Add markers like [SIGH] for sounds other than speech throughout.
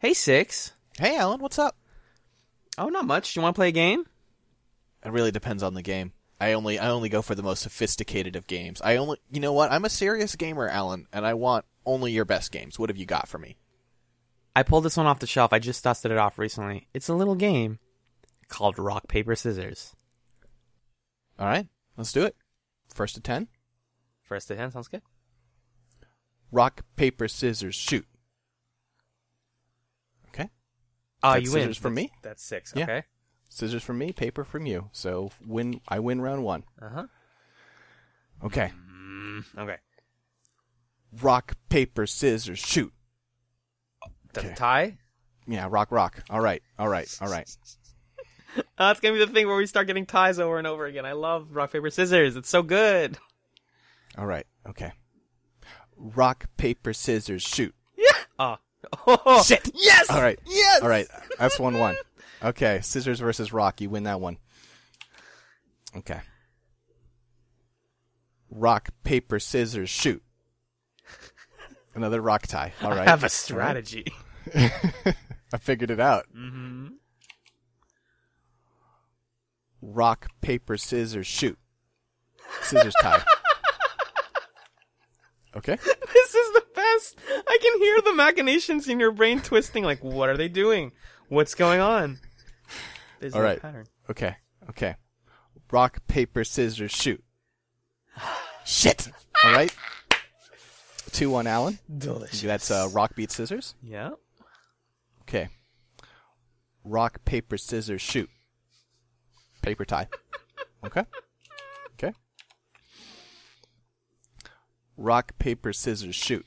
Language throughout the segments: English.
Hey, Six. Hey, Allen, what's up? Oh, not much. Do you want to play a game? It really depends on the game. I only I only go for the most sophisticated of games. I only you know what? I'm a serious gamer, Allen, and I want only your best games. What have you got for me? I pulled this one off the shelf. I just dusted it off recently. It's a little game called Rock, Paper, Scissors. All right, let's do it. First to ten. First to 10 sounds good. Rock, paper, scissors, shoot. Okay. That's you win. scissors from That's- me? That's six. Yeah. Okay. Scissors from me, paper from you. So win. I win round one. Uh huh. Okay. Mm, okay. Rock, paper, scissors, shoot. Does Okay. it tie? Yeah, rock, rock. All right, all right, all right. [LAUGHS] It's gonna be the thing where we start getting ties over and over again. I love rock paper scissors. It's so good. All right. Okay. Rock, paper, scissors, shoot. [LAUGHS] Oh, oh Shit. Yes. All right. Yes. All right. That's one one. Okay. Scissors versus rock. You win that one. Okay. Rock, paper, scissors, shoot. Another rock tie. All right. I have a strategy. [LAUGHS] I figured it out. Mm-hmm. Rock, paper, scissors, shoot. Scissors tie. [LAUGHS] Okay. This is the best. I can hear the machinations in your brain twisting. Like, what are they doing? What's going on? There's All no right. pattern. Okay. Okay. Rock, paper, scissors, shoot. Shit. All right. Two one, Allen. Delicious. That's uh, rock beat scissors. Yeah. Okay. Rock, paper, scissors, shoot. Paper tie. Okay. Okay. Rock, paper, scissors, shoot.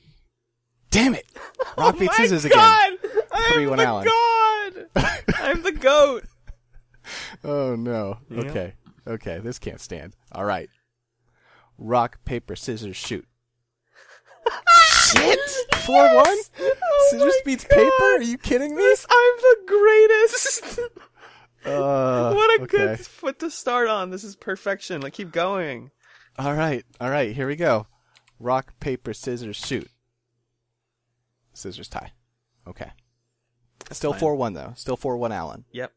Damn it! Rock, beat, oh my scissors God! again. I'm Three, one, the Allen. god. [LAUGHS] I'm the goat. Oh no. Yeah. Okay. Okay. This can't stand. All right. Rock, paper, scissors, shoot. Shit! [LAUGHS] Four one. Oh Scissors beats God. paper. Are you kidding me? This, I'm the greatest. [LAUGHS] Uh, what a okay. good foot to start on. This is perfection. Like, keep going. All right, all right, here we go. Rock, paper, scissors, shoot. Scissors tie. Okay. Still fine. 4 1, though. Still 4 1 Allen. Yep.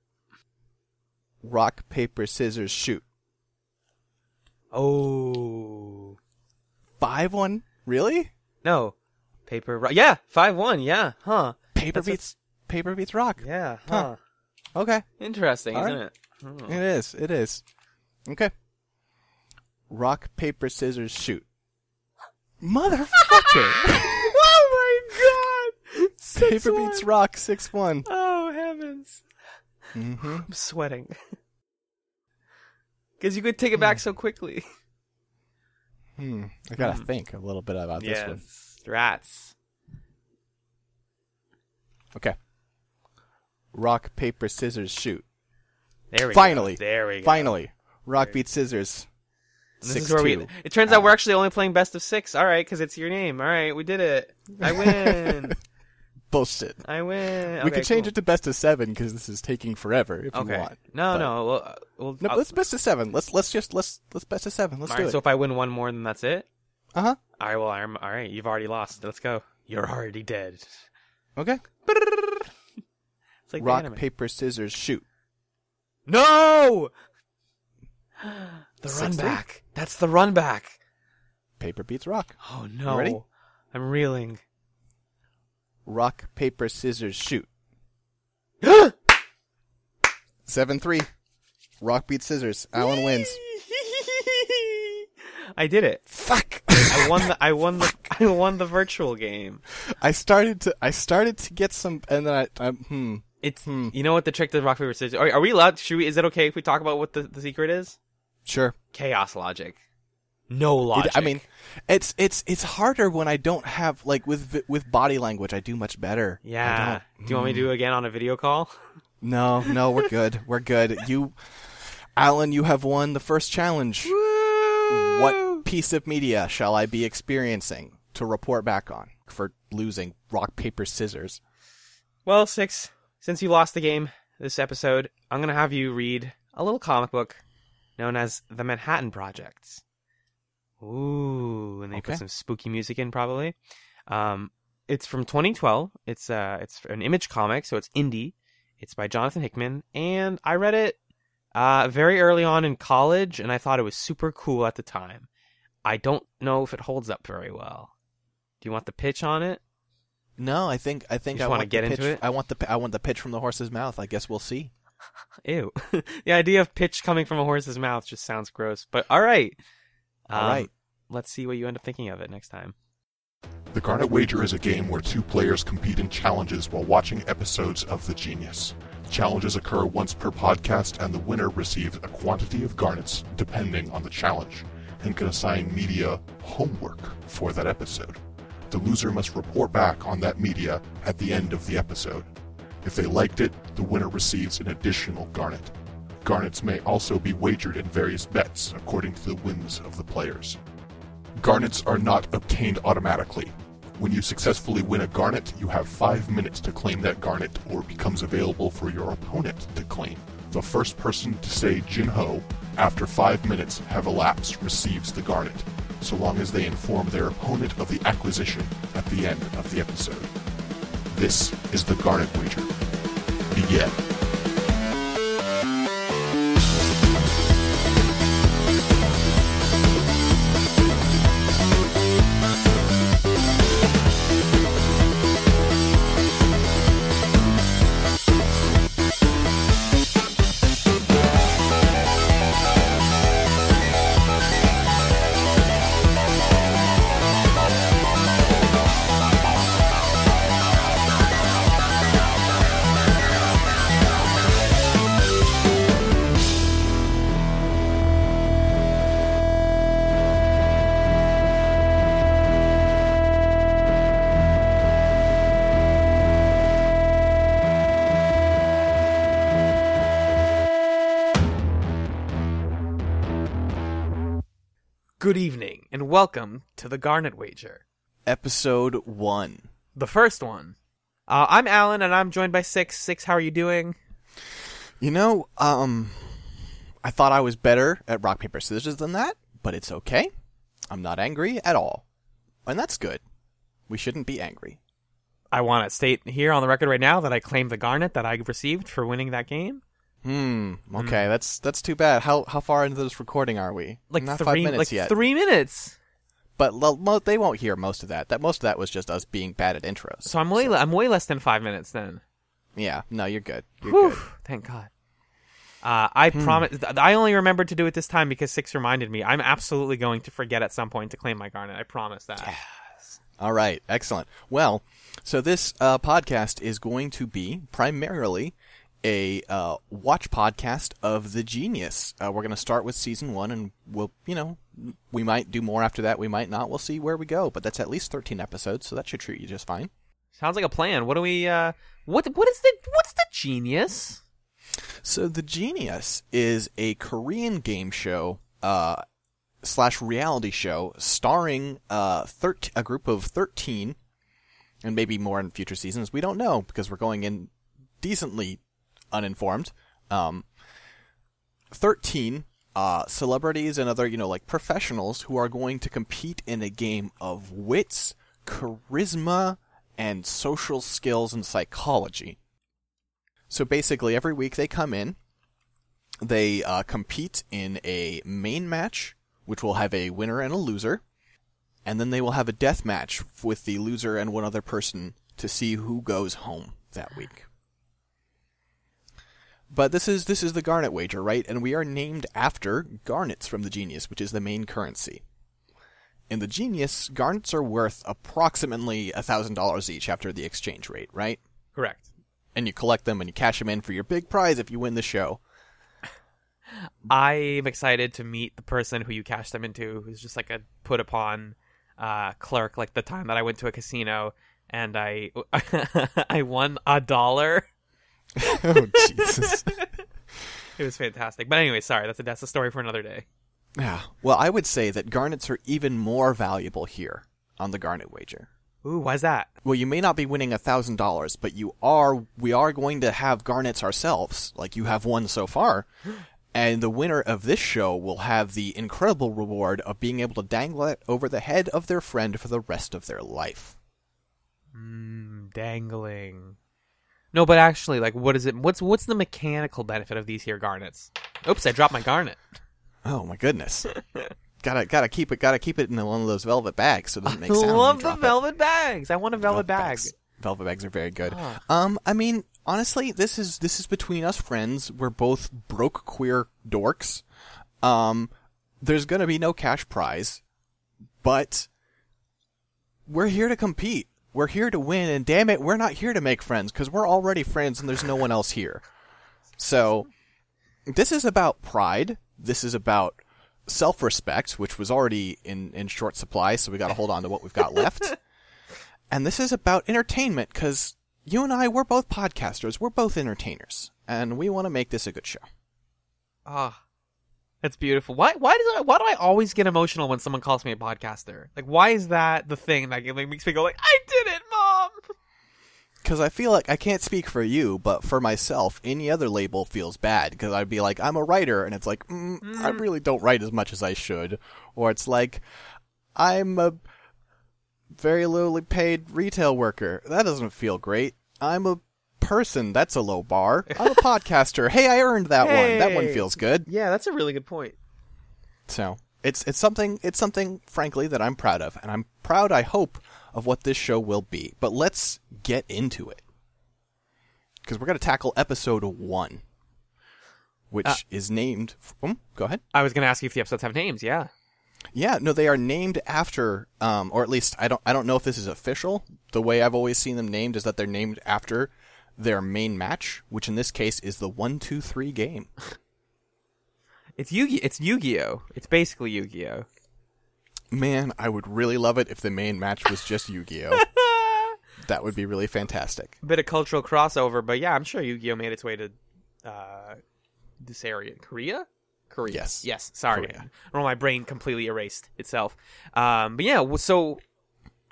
Rock, paper, scissors, shoot. Oh. 5 1? Really? No. Paper. Ro- yeah. Five one. Yeah. Huh. Paper That's beats paper beats rock. Yeah. Huh. Huh. Okay. Interesting, All isn't right. it? Hmm. It is. It is. Okay. Rock, paper, scissors, shoot. Motherfucker! [LAUGHS] Six paper one. beats rock 6 1. Oh heavens! Mm-hmm. I'm sweating. [LAUGHS] Because you could take it back so quickly. Hmm. I gotta Hmm. think a little bit about this one. Rats. Okay. Rock, paper, scissors, shoot. There we go. Finally. go. There we go. Finally. Rock beats scissors. Six two. we. It turns out we're actually only playing best of six. All right, because it's your name. All right, we did it. I win. [LAUGHS] Bullshit. I win. we could change it to best of seven because this is taking forever if Okay. you want. No, But- no. Well, uh, well No, I'll- let's best of seven. Let's let's just let's let's best of seven. Let's all do right. it. So if I win one more, then that's it. uh huh. All right. Well, I'm all right. You've already lost. Let's go. You're already dead. Okay. It's like the Rock, anime. paper, scissors, shoot. No. [GASPS] The Six run three. back. That's the run back. Paper beats rock. Oh no. ready? I'm reeling. Rock, paper, scissors, shoot. [GASPS] Seven three. Rock beats scissors. Allen wins. [LAUGHS] I did it. Fuck. I won the I won the [LAUGHS] I won the virtual game. I started to I started to get some and then I, I hmm. It's Hmm. you know what the trick to rock paper scissors. Are, are we allowed? Should we? Is it okay if we talk about what the, the secret is? Sure. Chaos logic. No It- logic. I mean, it's it's it's harder when I don't have like with with body language. I do much better. Yeah. Do you want me to do it again on a video call? [LAUGHS] No, no, we're good. We're good. You, Allen, you have won the first challenge. What piece of media shall I be experiencing to report back on for losing rock paper scissors? Well, six. Since you lost the game this episode, I'm gonna have you read a little comic book known as The Manhattan Projects. Ooh, and they Okay. put some spooky music in probably. Um, it's from 2012. It's uh, it's an Image comic, so it's indie. It's by Jonathan Hickman, and I read it uh, very early on in college, and I thought it was super cool at the time. I don't know if it holds up very well. Do you want the pitch on it? No, I think I think I wanna get the into pitch, it? I want the I want the pitch from the horse's mouth. I guess we'll see. [LAUGHS] Ew. [LAUGHS] the idea of pitch coming from a horse's mouth just sounds gross. But all right. All Um, right. Let's see what you end up thinking of it next time. The Garnet Wager is a game where two players compete in challenges while watching episodes of The Genius. Challenges occur once per podcast, and the winner receives a quantity of garnets depending on the challenge, and can assign media homework for that episode. The loser must report back on that media at the end of the episode. If they liked it, the winner receives an additional garnet. Garnets may also be wagered in various bets according to the whims of the players. Garnets are not obtained automatically. When you successfully win a garnet, you have five minutes to claim that garnet or becomes available for your opponent to claim. The first person to say Jinho after five minutes have elapsed receives the garnet, so long as they inform their opponent of the acquisition at the end of the episode. This is the Garnet Wager. Begin. Good evening, and welcome to the Garnet Wager, Episode one. the first one. Uh, I'm Allen, and I'm joined by Six. Six, how are you doing? You know, um, I thought I was better at rock paper scissors than that, but it's okay. I'm not angry at all, and that's good. We shouldn't be angry. I want to state here on the record right now that I claim the Garnet that I received for winning that game. Hmm. Okay, that's that's too bad. How how far into this recording are we? Like not three, five minutes like yet. three minutes. But lo- mo- they won't hear most of that. That most of that was just us being bad at intros. So I'm way, I'm way less than five minutes then. Yeah. No, you're good. You're Whew, good. Thank God. Uh, I promise. I only remembered to do it this time because Six reminded me. I'm absolutely going to forget at some point to claim my Garnet. I promise that. All right, excellent. Well, so this uh, podcast is going to be primarily a uh, watch podcast of The Genius. Uh, we're going to start with season one, and we'll, you know, we might do more after that. We might not. We'll see where we go. But that's at least thirteen episodes, so that should treat you just fine. Sounds like a plan. What do we? Uh, what? What is the? What's the genius? So The Genius is a Korean game show uh, slash reality show starring uh, thirt- a group of 13, and maybe more in future seasons. We don't know because we're going in decently uninformed. Um, 13 uh, celebrities and other, you know, like professionals who are going to compete in a game of wits, charisma, and social skills and psychology. So basically, every week they come in, they uh, compete in a main match, which will have a winner and a loser, and then they will have a death match with the loser and one other person to see who goes home that week. But this is this is the Garnet wager, right? And we are named after garnets from the Genius, which is the main currency. In the Genius, garnets are worth approximately thousand dollars each after the exchange rate, right? Correct. and you collect them and you cash them in for your big prize if you win the show. I'm excited to meet the person who you cash them into, who's just like a put upon uh, clerk. Like the time that I went to a casino and I [LAUGHS] I won a dollar. [LAUGHS] oh Jesus! [LAUGHS] It was fantastic. But anyway, sorry. That's a that's a story for another day. yeah. Well, I would say that garnets are even more valuable here on the garnet wager. Ooh, why's that? Well, you may not be winning a thousand dollars, but you are. We are going to have garnets ourselves, like you have won so far. [GASPS] And the winner of this show will have the incredible reward of being able to dangle it over the head of their friend for the rest of their life. Mm, dangling. No, but actually, like, what is it? What's what's the mechanical benefit of these here garnets? Oops, I dropped my garnet. Oh my goodness. [LAUGHS] gotta gotta keep it gotta keep it in one of those velvet bags so it doesn't make I sound. you love the drop it. velvet bags. I want a velvet, bag. bags. Velvet bags are very good. Ah. Um, I mean, honestly, this is this is between us friends. We're both broke queer dorks. Um, there's gonna be no cash prize, but we're here to compete. We're here to win, and damn it, we're not here to make friends because we're already friends and there's no one else here. So, this is about pride. This is about self-respect, which was already in in short supply. So we got to hold on to what we've got left. [LAUGHS] And this is about entertainment because you and I, we're both podcasters. We're both entertainers. And we want to make this a good show. Ah, that's beautiful. Why? Why does I? Why do I always get emotional when someone calls me a podcaster? Like, why is that the thing that like, makes me go like, "I did it, mom"? Because I feel like I can't speak for you, but for myself, any other label feels bad. Because I'd be like, I'm a writer, and it's like, mm, I really don't write as much as I should. Or it's like, I'm a very lowly paid retail worker. That doesn't feel great. I'm a person. That's a low bar. [LAUGHS] I'm a podcaster. Hey, I earned that one. That one feels good. Yeah, that's a really good point. So it's it's something it's something frankly that I'm proud of, and I'm proud. I hope of what this show will be. But let's get into it because we're going to tackle episode one, which Uh, is named. Um, go ahead. I was gonna ask you if the episodes have names. Yeah. Yeah, no, they are named after, um, or at least I don't I don't know if this is official. The way I've always seen them named is that they're named after their main match, which in this case is the one two three game. [LAUGHS] It's Yu. It's Yu-Gi-Oh. It's basically Yu-Gi-Oh. Man, I would really love it if the main match was just Yu Gi Oh. [LAUGHS] that would be really fantastic. bit of cultural crossover, but yeah, I'm sure Yu-Gi-Oh made its way to uh, this area, Korea. Korea. Yes. Yes. Sorry. Korea. Well, my brain completely erased itself. Um, but yeah. So,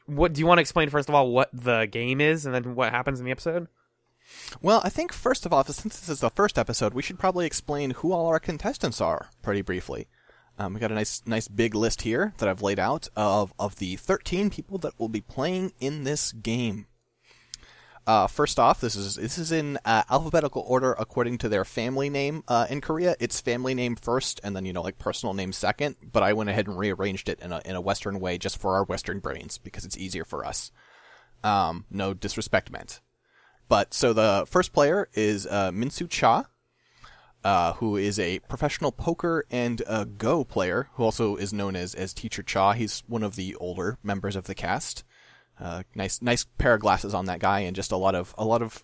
what do you want to explain first of all what the game is, and then what happens in the episode? Well, I think first of all, since this is the first episode, we should probably explain who all our contestants are pretty briefly. Um, we got a nice, nice big list here that I've laid out of of the 13 people that will be playing in this game. Uh, first off, this is this is in uh, alphabetical order according to their family name. Uh, in Korea, it's family name first, and then you know like personal name second. But I went ahead and rearranged it in a in a Western way just for our Western brains because it's easier for us. Um, no disrespect meant. But so the first player is uh, Minsu Cha, uh, who is a professional poker and uh, Go player, who also is known as as Teacher Cha. He's one of the older members of the cast. Uh, nice, nice pair of glasses on that guy, and just a lot of a lot of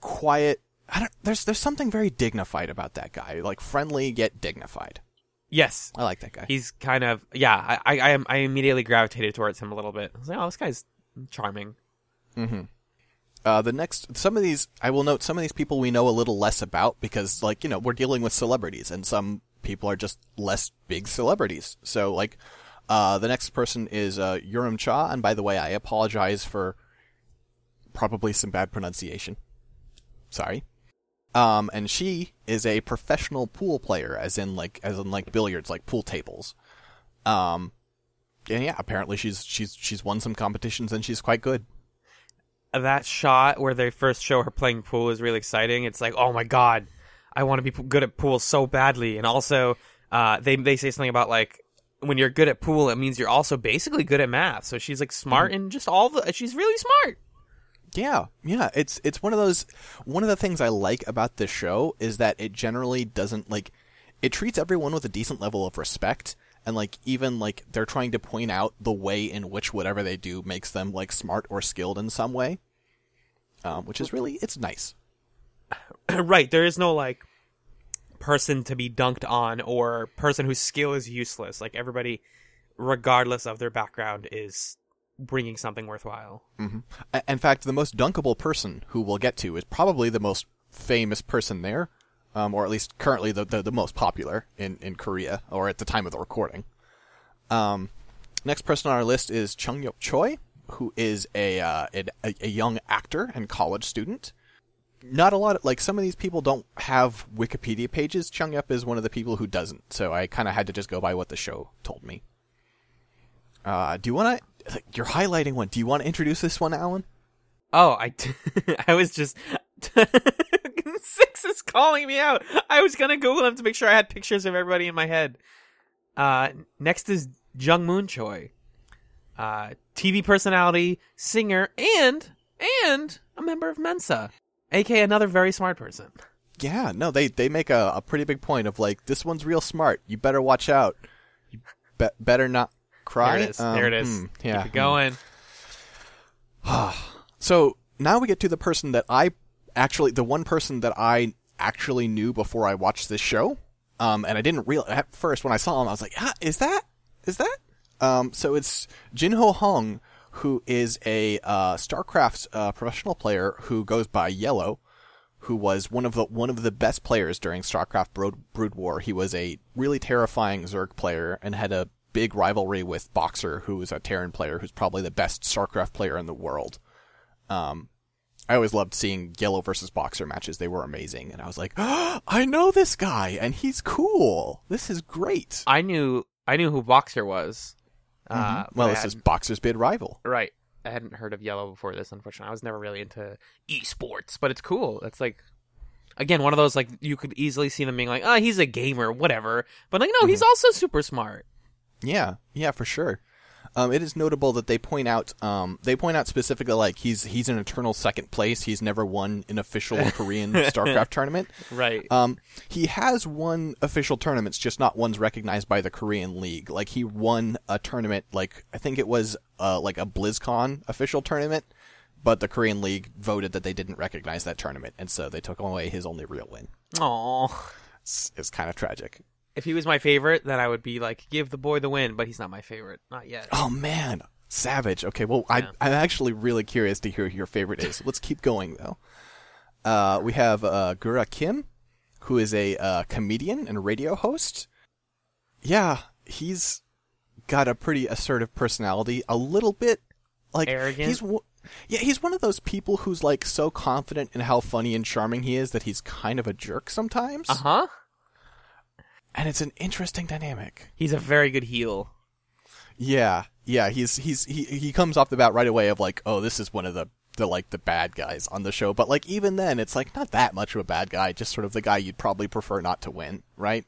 quiet. I don't. There's there's something very dignified about that guy, like friendly yet dignified. Yes. I like that guy. He's kind of yeah. I I I, am, I immediately gravitated towards him a little bit. I was like, oh, this guy's charming. Uh, the next, some of these, I will note, some of these people we know a little less about because, like, you know, we're dealing with celebrities, and some people are just less big celebrities. So, like, uh, the next person is uh, Cha, and by the way, I apologize for probably some bad pronunciation. Sorry. Um, and she is a professional pool player, as in like, as in like billiards, like pool tables. Um, and yeah, apparently she's she's she's won some competitions and she's quite good. That shot where they first show her playing pool is really exciting. It's like, oh my god, I want to be good at pool so badly. And also, uh, they they say something about like when you're good at pool, it means you're also basically good at math. So she's like smart and just all the she's really smart. Yeah, yeah. It's it's one of those one of the things I like about this show is that it generally doesn't like it treats everyone with a decent level of respect and like even like they're trying to point out the way in which whatever they do makes them like smart or skilled in some way. Um, which is really it's nice. [CLEARS THROAT] right. There is no like person to be dunked on or person whose skill is useless. Like everybody, regardless of their background, is bringing something worthwhile. A- In fact, the most dunkable person who we'll get to is probably the most famous person there, um, or at least currently the, the, the most popular in, in Korea, or at the time of the recording. Um, next person on our list is Chung Yuk Choi, who is a, uh, a a young actor and college student. Not a lot of like some of these people don't have Wikipedia pages. Chung Yup is one of the people who doesn't, so I kind of had to just go by what the show told me. Uh, do you want to You're highlighting one. Do you want to introduce this one, Allen? Oh, I, [LAUGHS] I was just [LAUGHS] [LAUGHS] six is calling me out. I was gonna Google him to make sure I had pictures of everybody in my head. Uh, next is Jung Moon Choi, uh, TV personality, singer, and and a member of Mensa, aka another very smart person. Yeah, no, they they make a, a pretty big point of like this one's real smart. You better watch out. You be- better not cry. There it is. Um, there it is. hmm, yeah. Keep it going. [SIGHS] So now we get to the person that I actually, the one person that I actually knew before I watched this show. Um, and I didn't real at first when I saw him, I was like, ah, is that, is that? Um, so it's Jinho Hong, who is a, uh, StarCraft, uh, professional player who goes by Yellow, who was one of the, one of the best players during StarCraft Brood, Brood War. He was a really terrifying Zerg player and had a big rivalry with Boxer, who is a Terran player who's probably the best StarCraft player in the world. Um, I always loved seeing Yellow versus Boxer matches. They were amazing. And I was like, oh, [GASPS] I know this guy and he's cool. This is great. I knew I knew who Boxer was. Mm-hmm. Uh, well, this is Boxer's bid rival. right. I hadn't heard of Yellow before this. Unfortunately, I was never really into esports, but it's cool. It's like. Again, one of those like you could easily see them being like, "Oh, he's a gamer, whatever." But like, no, he's mm-hmm. also super smart. Yeah, yeah, for sure. Um, it is notable that they point out, um, they point out specifically like he's he's an eternal second place. He's never won an official [LAUGHS] Korean StarCraft tournament. Right. Um, he has won official tournaments, just not ones recognized by the Korean League. Like he won a tournament, like I think it was uh, like a BlizzCon official tournament, but the Korean League voted that they didn't recognize that tournament, and so they took away his only real win. Aw. It's, it's kind of tragic. If he was my favorite, then I would be like, give the boy the win. But he's not my favorite, not yet. Oh man, savage. Okay, well, I, Yeah. I'm actually really curious to hear who your favorite is. Let's keep going though. Uh, we have uh, Gura Kim, who is a uh, comedian and radio host. Yeah, he's got a pretty assertive personality. A little bit like Arrogant? He's wo- yeah, he's one of those people who's like so confident in how funny and charming he is that he's kind of a jerk sometimes. Uh huh. And it's an interesting dynamic. He's a very good heel. Yeah, yeah, he's he's he he comes off the bat right away of like, oh, this is one of the the like the bad guys on the show. But like even then, it's like not that much of a bad guy, just sort of the guy you'd probably prefer not to win, right?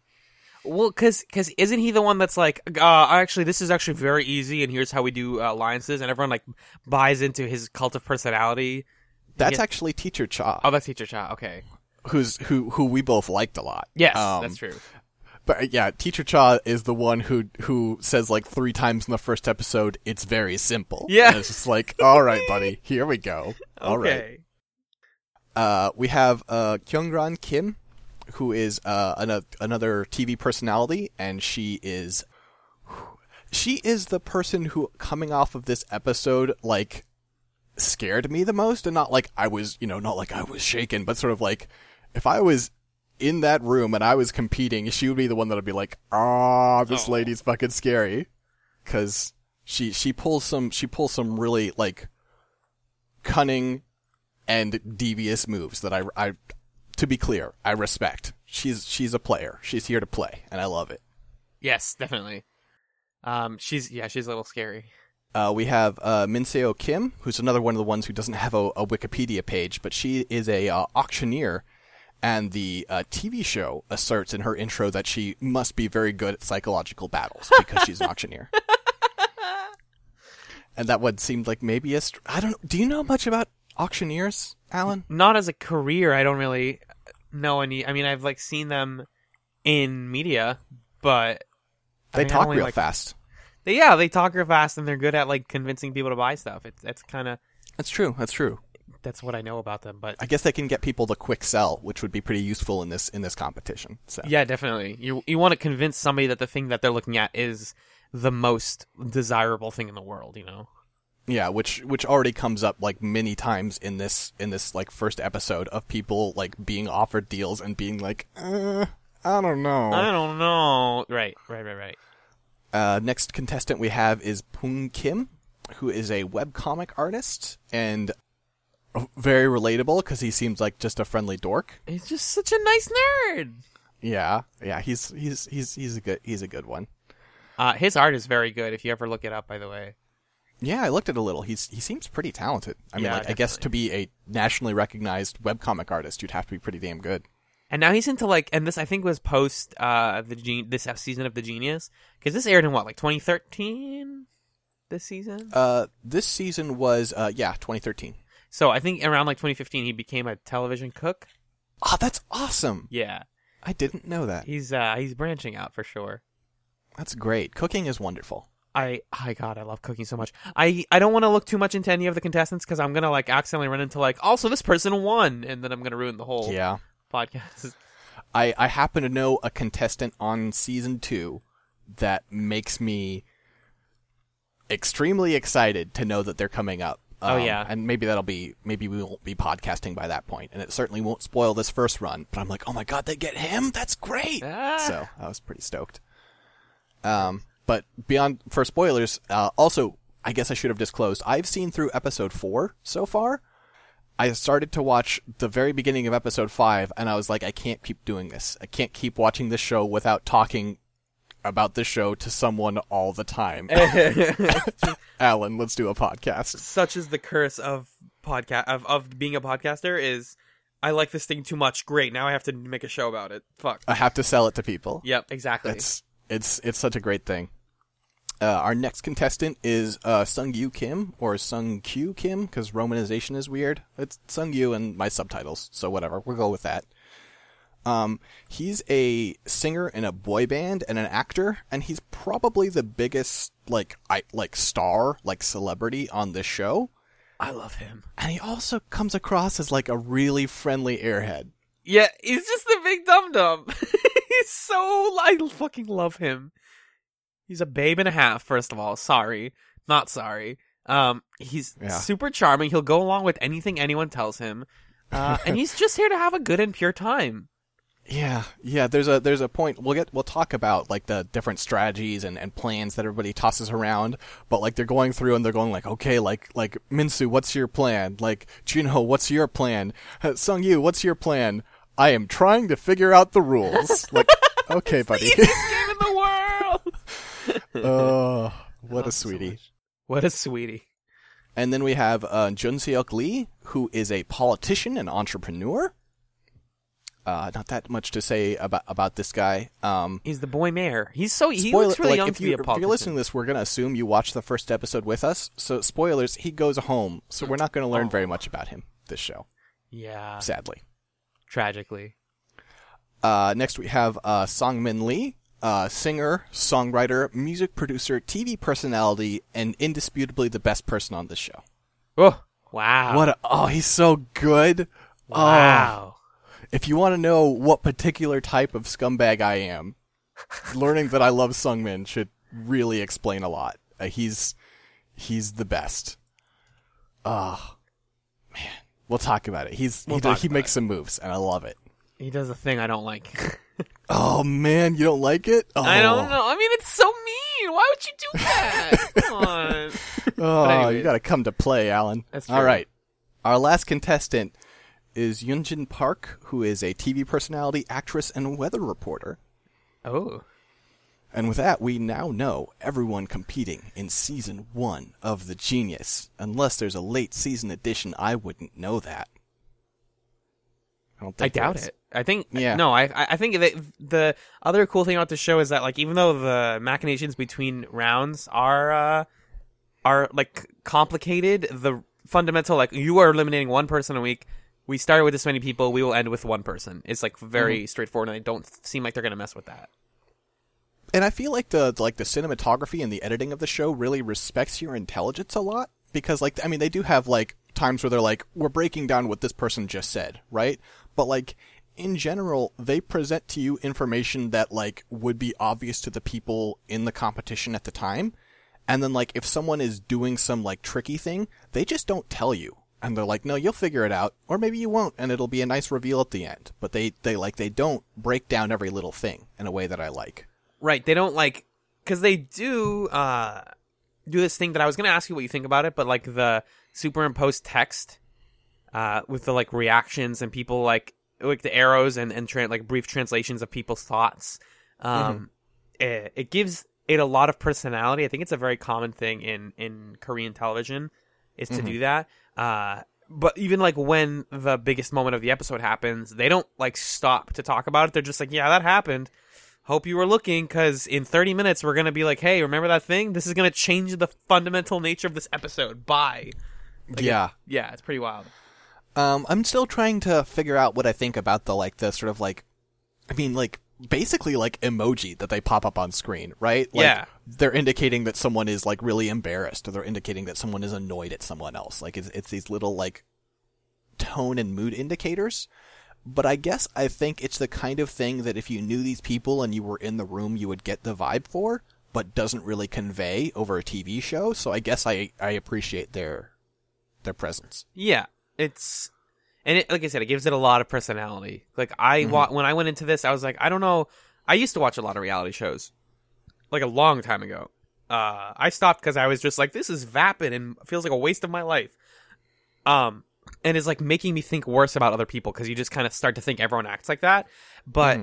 Well, because cause isn't he the one that's like, uh, actually, this is actually very easy, and here's how we do uh, alliances, and everyone like buys into his cult of personality. That's Yeah. actually Teacher Cha, Oh, that's Teacher Cha. Okay. who's who who we both liked a lot. Yes, Um, that's true. But yeah, Teacher Cha is the one who who says like three times in the first episode, "It's very simple." Yeah. and it's just like, all right, buddy, here we go. [LAUGHS] All right. okay. Uh, we have uh, Kyungran Kim, who is uh, another another TV personality, and she is she is the person who, coming off of this episode, like scared me the most, and not like I was, you know, not like I was shaken, but sort of like if I was in that room and I was competing, she would be the one that would be like, "Ah, this Oh. lady's fucking scary," because she she pulls some she pulls some really like cunning and devious moves that I, I, to be clear, I respect. She's she's a player. She's here to play, and I love it. Yes, definitely. Um, she's yeah, she's a little scary. Uh, we have uh, Minseo Kim, who's another one of the ones who doesn't have a, a Wikipedia page, but she is a uh, auctioneer, and the uh, TV show asserts in her intro that she must be very good at psychological battles because she's an [LAUGHS] auctioneer. And that one seemed like maybe a. Str- I don't. Do you know much about auctioneers, Allen? Not as a career, I don't really know any. I mean, I've like seen them in media, but I They mean, talk only, real like- fast. They, yeah, they talk real fast, and they're good at like convincing people to buy stuff. It's that's kind of That's true. That's true. That's what I know about them. But I guess they can get people to quick sell, which would be pretty useful in this in this competition. So yeah, definitely. You you want to convince somebody that the thing that they're looking at is the most desirable thing in the world. You know. yeah, which which already comes up like many times in this in this like first episode of people like being offered deals and being like, uh, I don't know. I don't know. Right, right, right, right. Uh, next contestant we have is Pung Kim, who is a webcomic artist and very relatable because he seems like just a friendly dork. He's just such a nice nerd. Yeah, yeah, he's he's he's he's a good he's a good one. Uh, his art is very good. If you ever look it up, by the way. Yeah, I looked at a little. He's he seems pretty talented. I mean, Yeah, like, I guess to be a nationally recognized webcomic artist, you'd have to be pretty damn good. And now he's into like, and this I think was post uh the Gen- this season of the Genius because this aired in what like 2013 this season. Uh, this season was uh, yeah, 2013. So I think around like 2015 he became a television cook. Oh, that's awesome! Yeah, I didn't know that. he's uh he's branching out for sure. That's great. Cooking is wonderful. I, I God, I love cooking so much. I, I don't want to look too much into any of the contestants because I'm gonna like accidentally run into like, also this person won, and then I'm gonna ruin the whole Yeah. podcast. [LAUGHS] I, I happen to know a contestant on season two that makes me extremely excited to know that they're coming up. Oh, Um, yeah. and maybe that'll be maybe we won't be podcasting by that point, and it certainly won't spoil this first run. But I'm like, oh my god, they get him! That's great. Ah. So I was pretty stoked. Um, but beyond for spoilers, uh, also I guess I should have disclosed. I've seen through episode four so far. I started to watch the very beginning of episode five, and I was like, I can't keep doing this. I can't keep watching this show without talking about this show to someone all the time. [LAUGHS] [LAUGHS] Allen, let's do a podcast. Such is the curse of podcast of of being a podcaster is. I like this thing too much. Great. Now I have to make a show about it. Fuck. I have to sell it to people. Yep. Exactly. It's it's it's such a great thing. Uh, our next contestant is uh, Sung Yu Kim or Sung Q Kim because romanization is weird. It's Sung Yu and my subtitles, so whatever. We'll go with that. Um, he's a singer in a boy band and an actor, and he's probably the biggest like I like star like celebrity on this show. I love him. And he also comes across as like a really friendly airhead. Yeah, he's just a big dum dum. [LAUGHS] he's so I fucking love him. He's a babe and a half. First of all, sorry, not sorry. Um, he's Yeah. super charming. He'll go along with anything anyone tells him, uh, and he's just here to have a good and pure time. Yeah, yeah. There's a there's a point. We'll get we'll talk about like the different strategies and, and plans that everybody tosses around. But like they're going through and they're going like, okay, like like Minsu, what's your plan? Like Junho, what's your plan? Uh, Sung Yu, what's your plan? I am trying to figure out the rules. [LAUGHS] like, okay, buddy. Easiest [LAUGHS] game in the world. [LAUGHS] oh, what love a him so sweetie. What a sweetie. and then we have uh, Jun Seok Lee, who is a politician and entrepreneur. Uh, not that much to say about about this guy. Um, He's the boy mayor. He's so he Spoiler- looks really like, young if to you, be a politician. If you're listening to this, we're going to assume you watched the first episode with us. So, spoilers, he goes home. So, we're not going to learn Oh. very much about him this show, yeah, sadly. tragically. Uh, next, we have uh, Song Min Lee, uh, singer, songwriter, music producer, TV personality, and indisputably the best person on this show. Oh wow! What a, oh, he's so good. Oh, wow! If you want to know what particular type of scumbag I am, learning that I love Sungmin should really explain a lot. Uh, he's he's the best. Ah, man, we'll talk about it. He's We'll he, he makes it. some moves, and I love it. He does a thing I don't like. [LAUGHS] Oh man, you don't like it? Oh, I don't know. I mean, it's so mean. Why would you do that? [LAUGHS] Come on. Oh, anyways. you got to come to play, Allen. That's true. right. Our last contestant is Yunjin Park, who is a TV personality, actress, and weather reporter. Oh, And with that, we now know everyone competing in season one of The Genius. Unless there's a late season edition, I wouldn't know that. I don't I doubt is. it. I think Yeah. no. I I I think that the other cool thing about the show is that like even though the machinations between rounds are uh are like complicated, the fundamental like you are eliminating one person a week. We started with this many people. We will end with one person. It's like very Mm-hmm. straightforward, and I don't seem like they're gonna mess with that. And I feel like the like the cinematography and the editing of the show really respects your intelligence a lot because like I mean they do have like times where they're like we're breaking down what this person just said, right? But like in general, they present to you information that like would be obvious to the people in the competition at the time. And then like if someone is doing some like tricky thing, they just don't tell you. And they're like, "No, you'll figure it out." Or maybe you won't and it'll be a nice reveal at the end. But they they like they don't break down every little thing in a way that I like. Right. They don't like because they do uh do this thing that I was gonna ask you what you think about it, but like the superimposed text uh with the like reactions and people like like the arrows and and tra- like brief translations of people's thoughts. Um, it, it gives it a lot of personality. I think it's a very common thing in in Korean television is to do that. Uh, but even like when the biggest moment of the episode happens, they don't like stop to talk about it. They're just like, "Yeah, that happened. Hope you were looking, because in 30 minutes we're gonna be like, hey, remember that thing? This is gonna change the fundamental nature of this episode. Bye." yeah. Yeah, it's pretty wild. Um, I'm still trying to figure out what I think about the like the sort of like, I mean, like basically like emoji that they pop up on screen, right? Like, Yeah. They're indicating that someone is like really embarrassed, or they're indicating that someone is annoyed at someone else. Like it's it's these little like tone and mood indicators. But I guess I think it's the kind of thing that if you knew these people and you were in the room, you would get the vibe for, but doesn't really convey over a TV show. So I guess I I appreciate their their presence. Yeah, it's and it, like I said, it gives it a lot of personality. Like I wa- when I went into this, I was like, I don't know. I used to watch a lot of reality shows, like a long time ago. Uh, I stopped because I was just like, this is vapid and feels like a waste of my life. Um, and it's like making me think worse about other people because you just kind of start to think everyone acts like that. But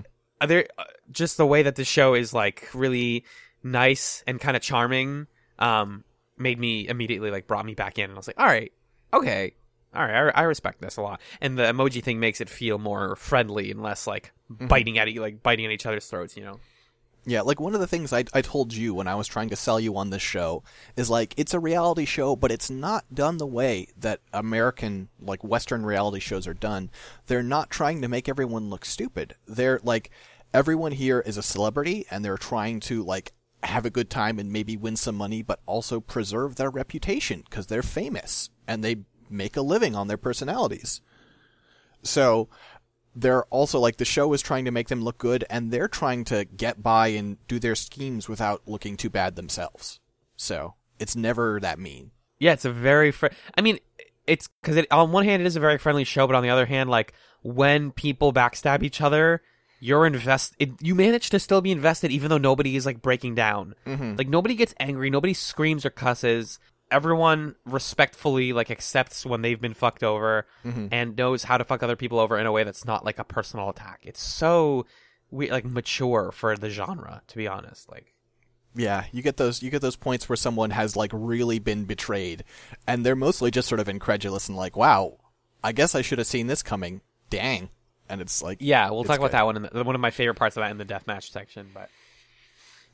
there, uh, just the way that the show is like really nice and kind of charming, um, made me immediately like brought me back in, and I was like, all right, okay, all right, I, I respect this a lot. And the emoji thing makes it feel more friendly and less like mm-hmm. biting at you, like biting at each other's throats, you know? Yeah, like one of the things I, I told you when I was trying to sell you on this show is like it's a reality show, but it's not done the way that American, like Western reality shows are done. They're not trying to make everyone look stupid. They're like, everyone here is a celebrity and they're trying to like have a good time and maybe win some money, but also preserve their reputation because they're famous and they make a living on their personalities. So they're also like the show is trying to make them look good and they're trying to get by and do their schemes without looking too bad themselves. So it's never that mean. Yeah, it's a very fr- I mean, it's because it, on one hand it is a very friendly show, but on the other hand, like when people backstab each other, you're invest. It, you manage to still be invested, even though nobody is like breaking down. Mm-hmm. Like nobody gets angry, nobody screams or cusses. Everyone respectfully like accepts when they've been fucked over and knows how to fuck other people over in a way that's not like a personal attack. It's so we like mature for the genre, to be honest. Like Yeah, you get those you get those points where someone has like really been betrayed and they're mostly just sort of incredulous and like, "Wow, I guess I should have seen this coming." Dang. And it's like yeah, we'll talk about that one. In the, one of my favorite parts of that in the deathmatch section, but.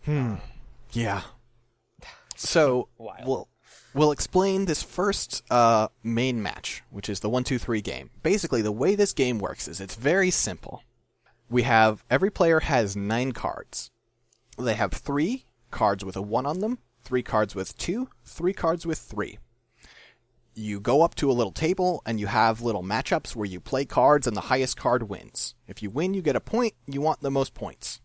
Hmm. Yeah. [SIGHS] So Wild. we'll we'll explain this first uh, main match, which is the one two three game. Basically, the way this game works is it's very simple. We have every player has nine cards. They have three cards with a one on them, three cards with two, three cards with three. You go up to a little table and you have little matchups where you play cards and the highest card wins. If you win, you get a point. You want the most points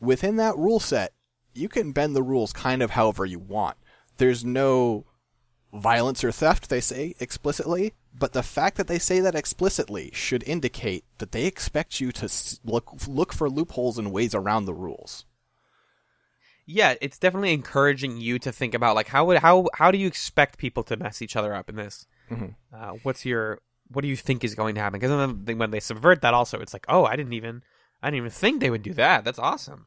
within that rule set, you can bend the rules kind of however you want. There's no violence or theft, they say explicitly, but the fact that they say that explicitly should indicate that they expect you to look look for loopholes and ways around the rules. yeah, it's definitely encouraging you to think about like how would how how do you expect people to mess each other up in this? Uh, what's your what do you think is going to happen? Because then when they subvert that, also it's like, oh, I didn't even I didn't even think they would do that. That's awesome.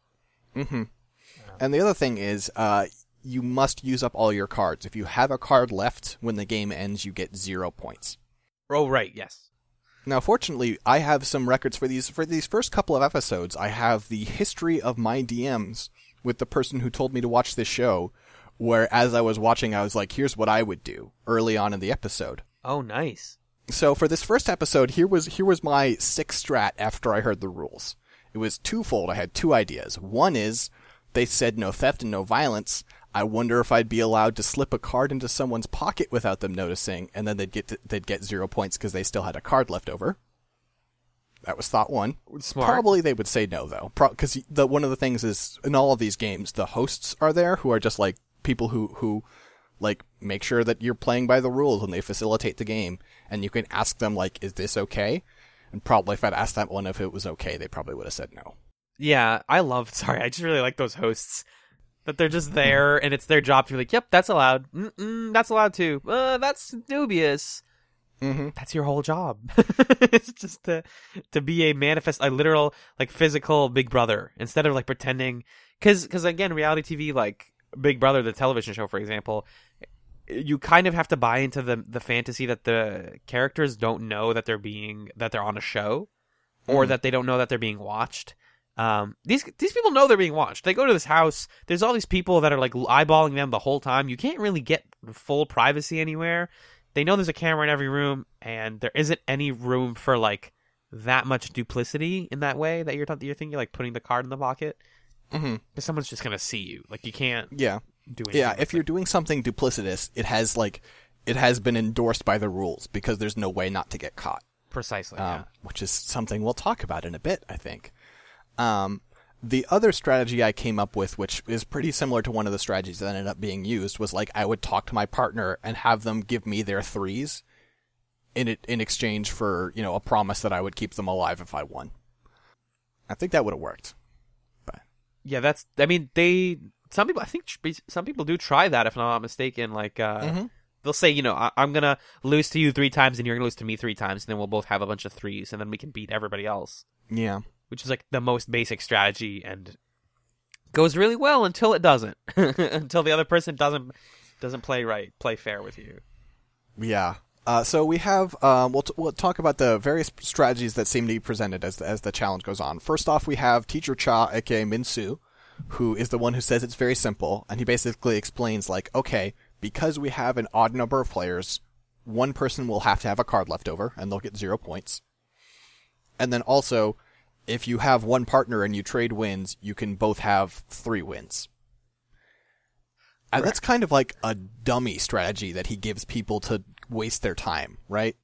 And the other thing is, uh, you must use up all your cards. If you have a card left when the game ends, you get zero points. Oh, right, yes. Now, fortunately, I have some records for these for these first couple of episodes. I have the history of my DMs with the person who told me to watch this show. Where as I was watching, I was like, "Here's what I would do" early on in the episode. Oh, nice. So for this first episode, here was here was my six strat after I heard the rules. It was twofold. I had two ideas. One is they said no theft and no violence. I wonder if I'd be allowed to slip a card into someone's pocket without them noticing, and then they'd get they'd get zero points because they still had a card left over. That was thought one. Smart. Probably they would say no though, because the one of the things is in all of these games, the hosts are there who are just like people who who like make sure that you're playing by the rules and they facilitate the game, and you can ask them like, "Is this okay?" And probably if I'd asked that one if it was okay, they probably would have said no. Yeah, I love. Sorry, I just really like those hosts that they're just there and it's their job to be like, "Yep, that's allowed. Mm-mm, that's allowed too. Uh, that's dubious." Mm-hmm. that's your whole job. [LAUGHS] it's just to to be a manifest, a literal, like physical Big Brother instead of like pretending. Because because again, reality TV, like Big Brother, the television show, for example, you kind of have to buy into the the fantasy that the characters don't know that they're being that they're on a show, or Mm. that they don't know that they're being watched. Um, these these people know they're being watched. They go to this house. There's all these people that are like eyeballing them the whole time. You can't really get full privacy anywhere. They know there's a camera in every room, and there isn't any room for like that much duplicity in that way that you're that you're thinking like putting the card in the pocket Mm-hmm. because someone's just gonna see you. Like you can't Yeah. do anything. Yeah, if it. you're doing something duplicitous, it has like it has been endorsed by the rules because there's no way not to get caught. precisely. um, yeah. which is something we'll talk about in a bit, I think. Um, the other strategy I came up with, which is pretty similar to one of the strategies that ended up being used, was like I would talk to my partner and have them give me their threes in it in exchange for you know a promise that I would keep them alive if I won. I think that would have worked. Yeah, that's. I mean, they. Some people, I think, some people do try that. If I'm not mistaken, like uh, Mhm. they'll say, you know, I- I'm gonna lose to you three times, and you're gonna lose to me three times, and then we'll both have a bunch of threes, and then we can beat everybody else. Yeah. Which is like the most basic strategy, and goes really well until it doesn't. [LAUGHS] until the other person doesn't doesn't play right, play fair with you. Yeah. Uh, so we have um, we'll, t- we'll talk about the various strategies that seem to be presented as the, as the challenge goes on. First off, we have Teacher Cha, aka Minsu, who is the one who says it's very simple, and he basically explains like, okay, because we have an odd number of players, one person will have to have a card left over, and they'll get zero points. And then also, if you have one partner and you trade wins, you can both have three wins. And that's kind of like a dummy strategy that he gives people to waste their time, right?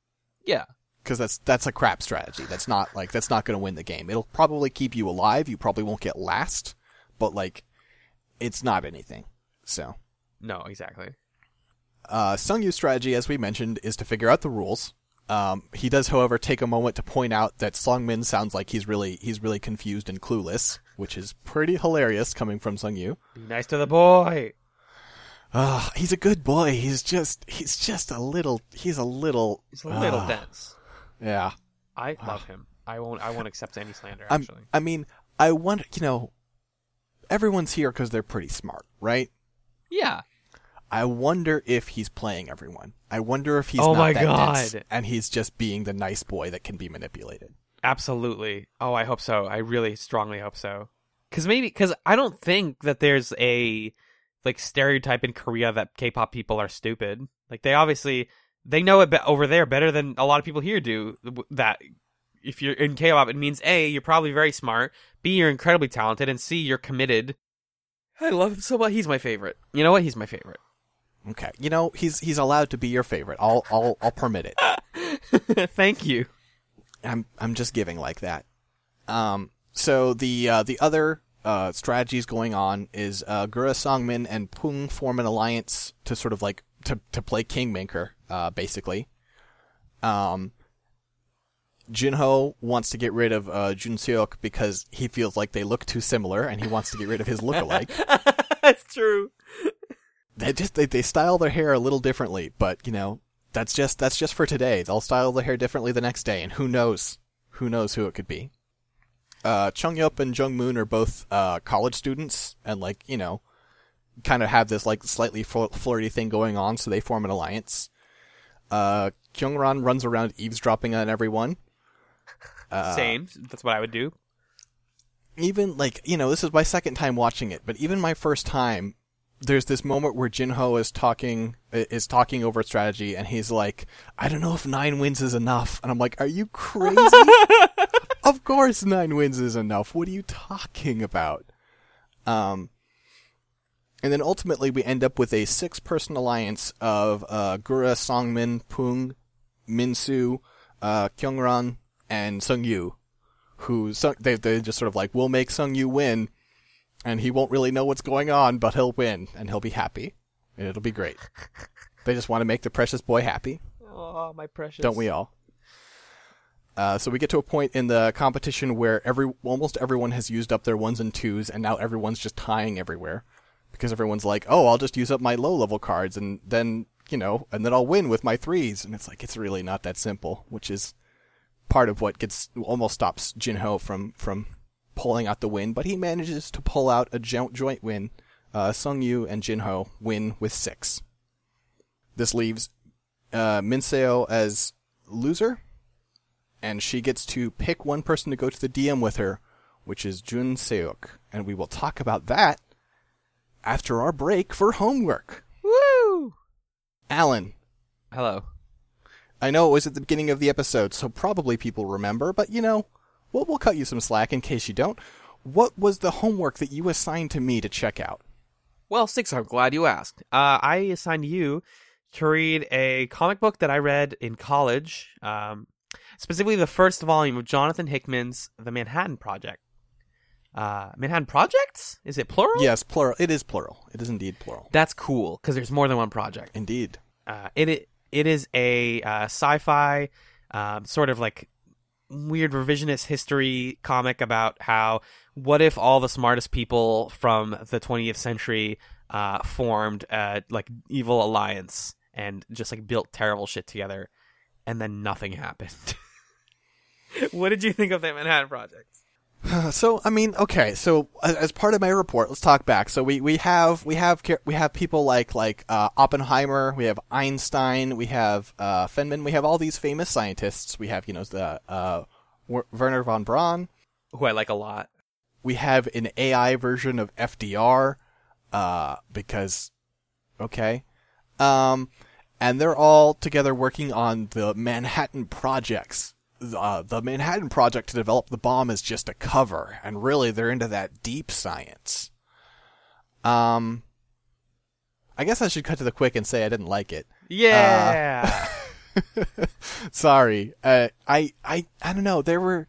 Yeah, Because that's that's a crap strategy. That's not like that's not going to win the game. It'll probably keep you alive. You probably won't get last, but like, it's not anything. So, no, exactly. uh, Sung Yu's strategy, as we mentioned, is to figure out the rules. Um, he does, however, take a moment to point out that Song Min sounds like he's really he's really confused and clueless, which is pretty hilarious coming from Sung Yu. Be nice to the boy. Ah, he's a good boy. He's just he's just a little he's a little He's a little ah, dense. Yeah. I love him. I won't. I won't accept any slander. I'm, Actually, I mean, I want you know, everyone's here because they're pretty smart, right? yeah. I wonder if he's playing everyone. I wonder if he's Oh my that dense, God. and he's just being the nice boy that can be manipulated. Absolutely. Oh, I hope so. I really strongly hope so. Cuz maybe cuz I don't think that there's a like stereotype in Korea that K-pop people are stupid. Like they obviously they know it be- over there better than a lot of people here do that if you're in K-pop it means A you're probably very smart, B you're incredibly talented and C you're committed. I love him so much. He's my favorite. You know what? He's my favorite. Okay, you know he's he's allowed to be your favorite. I'll I'll I'll permit it. [LAUGHS] Thank you. I'm I'm just giving like that. Um, so the uh, the other uh, strategies going on is uh, Gura Songmin and Pung form an alliance to sort of like to to play Kingmaker, uh, basically. Um, Jinho wants to get rid of uh, Jun Seok because he feels like they look too similar, and he wants to get rid of his [LAUGHS] lookalike. That's true. They just they, they style their hair a little differently, but you know that's just that's just for today. They'll style their hair differently the next day, and who knows who knows who it could be. Uh, Chung Yup and Jung Moon are both uh, college students, and like you know, kind of have this like slightly fl- flirty thing going on, so they form an alliance. Uh, Kyungran runs around eavesdropping on everyone. Uh, Same. That's what I would do. even like you know this is my second time watching it but even my first time there's this moment where jinho is talking is talking over strategy and he's like i don't know if nine wins is enough. And i'm like are you crazy? [LAUGHS] Of course nine wins is enough. What are you talking about? Um and then ultimately we end up with a six person alliance of uh, gura songmin pung minsu uh, kyungran and sungyu who Sung, they they just sort of like we'll make Sung Yu win, and he won't really know what's going on, but he'll win and he'll be happy, and it'll be great. they just want to make the precious boy happy, Oh, my precious. don't we all? Uh, so we get to a point in the competition where every almost everyone has used up their ones and twos, and now everyone's just tying everywhere because everyone's like, "Oh, I'll just use up my low level cards," and then you know, and then I'll win with my threes. And it's like, it's really not that simple, which is part of what gets almost stops Jinho from, from pulling out the win, but he manages to pull out a joint win. Uh, Sung Yu and Jinho win with six. This leaves uh, Minseo as loser, and she gets to pick one person to go to the DM with her, which is Jun Seok, and we will talk about that after our break for homework. Woo! Allen, Hello. I know it was at the beginning of the episode, so probably people remember, but you know, we'll, we'll cut you some slack in case you don't. What was the homework that you assigned to me to check out? Well, Six, I'm glad you asked. Uh, I assigned you to read a comic book that I read in college, um, specifically the first volume of Jonathan Hickman's The Manhattan Project. Uh, Manhattan Projects? Is it plural? Yes, plural. It is plural. It is indeed plural. That's cool because there's more than one project. Indeed. Uh, it it it is a uh, sci-fi um, sort of like weird revisionist history comic about how what if all the smartest people from the 20th century uh, formed a like evil alliance and just like built terrible shit together, and then nothing happened. [LAUGHS] what did you think of that Manhattan Project? [SIGHS] So I mean, okay. So as, part of my report, let's talk back. So we, we have we have we have people like like uh, Oppenheimer, we have Einstein, we have uh, Feynman, we have all these famous scientists. We have you know the uh, Wernher von Braun. Who I like a lot. We have an AI version of FDR, uh, because okay, um, and they're all together working on the Manhattan projects. Uh, the Manhattan Project to develop the bomb is just a cover, and really they're into that deep science. Um, I guess I should cut to the quick and say I didn't like it. Yeah. [LAUGHS] Sorry, uh, I I I don't know. There were,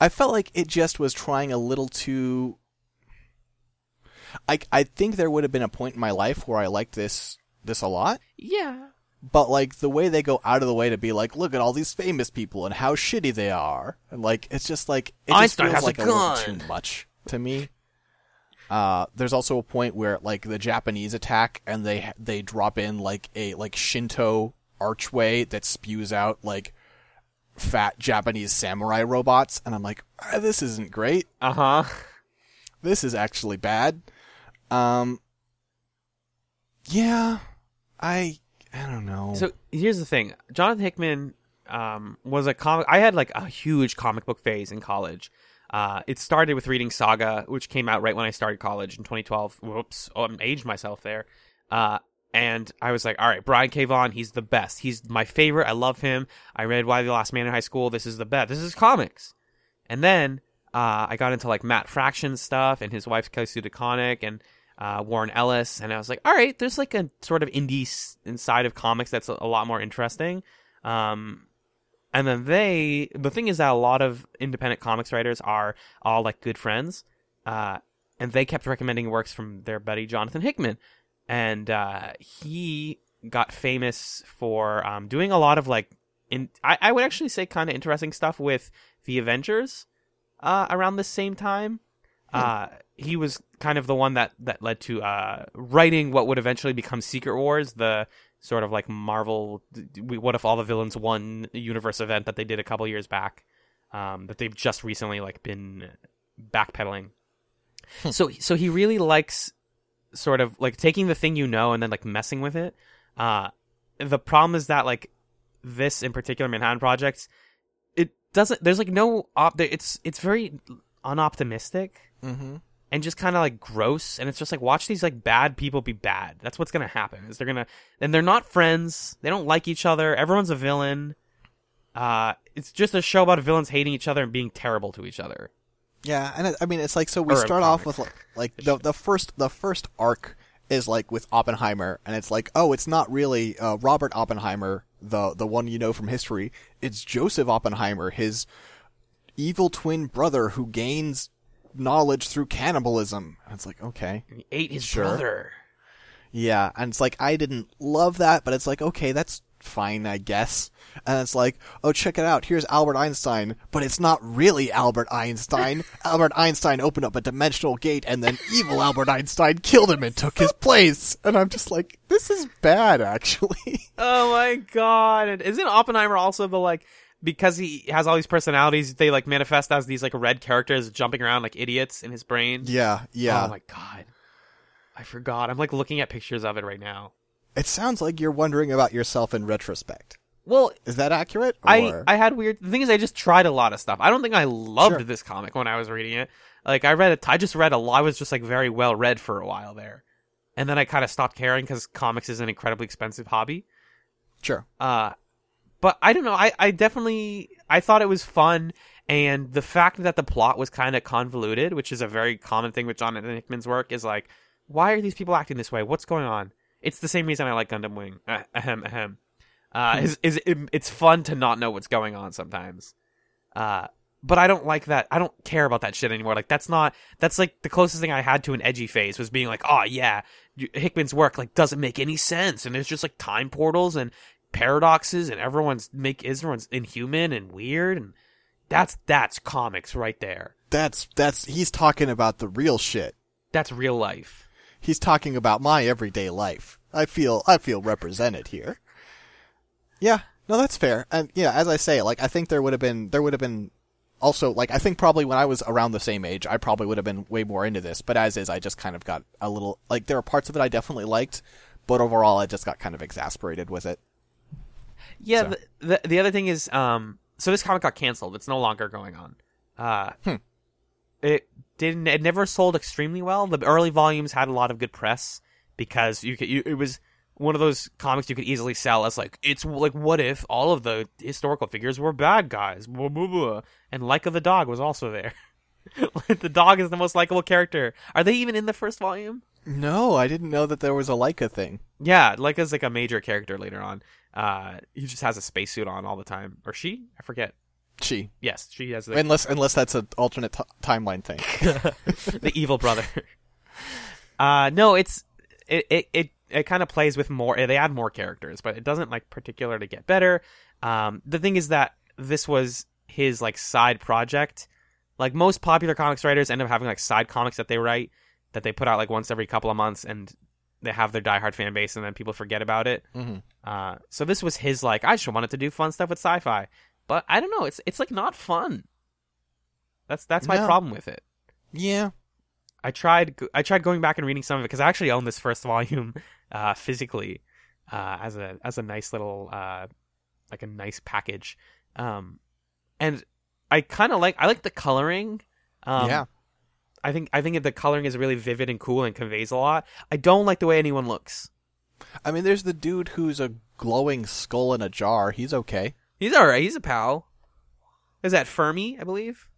I felt like it just was trying a little too. I I think there would have been a point in my life where I liked this this a lot, yeah. But like the way they go out of the way to be like, look at all these famous people and how shitty they are, and like it's just like it just Einstein feels has a like a, little gun. too much to me. Uh, there's also a point where like the Japanese attack and they they drop in like a like Shinto archway that spews out like fat Japanese samurai robots, and I'm like, ah, this isn't great. Uh huh. This is actually bad. Um, yeah, I I don't know. So here's the thing: Jonathan Hickman um, was a comic. I had like a huge comic book phase in college. Uh, it started with reading Saga, which came out right when I started college in 2012. Whoops, oh, I'm aged myself there. Uh, and I was like, all right, Brian K. Vaughan, he's the best. He's my favorite. I love him. I read Y the Last Man in high school. This is the best. This is comics. And then uh, I got into like Matt Fraction stuff and his wife Kelly Sue DeConnick and uh, Warren Ellis, and I was like, all right, there's like a sort of indie s- inside of comics that's a, a lot more interesting. Um, and then they, the thing is that a lot of independent comics writers are all like good friends, uh, and they kept recommending works from their buddy Jonathan Hickman, and uh, he got famous for um, doing a lot of like, in I, I would actually say kind of interesting stuff with the Avengers uh, around the same time. Uh, he was kind of the one that that led to uh, writing what would eventually become Secret Wars, the sort of like Marvel. What if all the villains won universe event that they did a couple years back, um, that they've just recently like been backpedaling. So so he really likes sort of like taking the thing you know and then like messing with it. Uh, the problem is that like this in particular Manhattan Project, it doesn't. There's like no op. It's it's very unoptimistic mm-hmm. and just kind of like gross and it's just like watch these like bad people be bad. That's what's gonna happen is they're gonna and they're not friends. They don't like each other. Everyone's a villain. Uh it's just a show about villains hating each other and being terrible to each other. Yeah, and it, I mean it's like so we Or start off with like, like the the first the first arc is like with Oppenheimer, and it's like oh it's not really uh, Robert Oppenheimer the the one you know from history. It's Joseph Oppenheimer, his evil twin brother who gains knowledge through cannibalism. And it's like okay, and he ate his Sure. brother yeah, and it's like I didn't love that, but it's like okay that's fine, I guess. And it's like, oh, check it out. Here's Albert Einstein, but it's not really Albert Einstein. [LAUGHS] Albert Einstein opened up a dimensional gate, and then evil Albert Einstein killed him and took his place. And I'm just like, this is bad, actually. [LAUGHS] Oh my god! Isn't Oppenheimer also the like because he has all these personalities? They like manifest as these like red characters jumping around like idiots in his brain. yeah, yeah. Oh my god! I forgot. I'm like looking at pictures of it right now. It sounds like you're wondering about yourself in retrospect. Well, Is that accurate? I I had weird. The thing is, I just tried a lot of stuff. I don't think I loved Sure. this comic when I was reading it. Like I read it. I just read a lot. I was just like very well read for a while there, and then I kind of stopped caring because comics is an incredibly expensive hobby. sure. Uh, but I don't know. I, I definitely I thought it was fun, and the fact that the plot was kind of convoluted, which is a very common thing with Jonathan Hickman's work, is like, why are these people acting this way? What's going on? It's the same reason I like Gundam Wing. Uh, ahem, ahem. Uh, is is it, it's fun to not know what's going on sometimes. Uh, but I don't like that. I don't care about that shit anymore. Like that's not. That's like the closest thing I had to an edgy phase was being like, oh yeah, Hickman's work like doesn't make any sense, and there's just like time portals and paradoxes, and everyone's make everyone's inhuman and weird, and that's that's comics right there. That's that's he's talking about the real shit. That's real life. He's talking about my everyday life. I feel I feel represented here. Yeah, no, that's fair. And yeah, as I say, like I think there would have been there would have been also like I think probably when I was around the same age, I probably would have been way more into this. But as is, I just kind of got a little like there are parts of it I definitely liked, but overall I just got kind of exasperated with it. Yeah. So- The, the the other thing is, um, so this comic got canceled. It's no longer going on. Uh, Hmm. it didn't. It never sold extremely well. The early volumes had a lot of good press because you could. You, it was one of those comics you could easily sell as like it's like what if all of the historical figures were bad guys? Blah, blah, blah. And Laika the dog was also there. [LAUGHS] the dog is the most likable character. Are they even in the first volume? No, I didn't know that there was a Laika thing. Yeah, Laika's like a major character later on. Uh, he just has a spacesuit on all the time, or she? I forget. She, Yes, she has the, unless unless that's an alternate t- timeline thing. [LAUGHS] the evil brother. [LAUGHS] Uh, no, it's it it it, it kind of plays with more. They add more characters, but it doesn't like particularly get better. Um, the thing is that this was his like side project. Like most popular comics writers end up having like side comics that they write that they put out like once every couple of months, and they have their diehard fan base, and then people forget about it. Mhm. Uh, so this was his like I just wanted to do fun stuff with sci-fi, but I don't know. It's it's like not fun. That's that's my No. problem with it. Yeah, I tried I tried going back and reading some of it because I actually own this first [LAUGHS] volume uh, physically uh, as a as a nice little uh, like a nice package, um, and I kind of like I like the coloring. Um, yeah. I think I think the coloring is really vivid and cool and conveys a lot. I don't like the way anyone looks. I mean, there's the dude who's a glowing skull in a jar. He's okay. He's all right. He's a pal. Is that Fermi? I believe.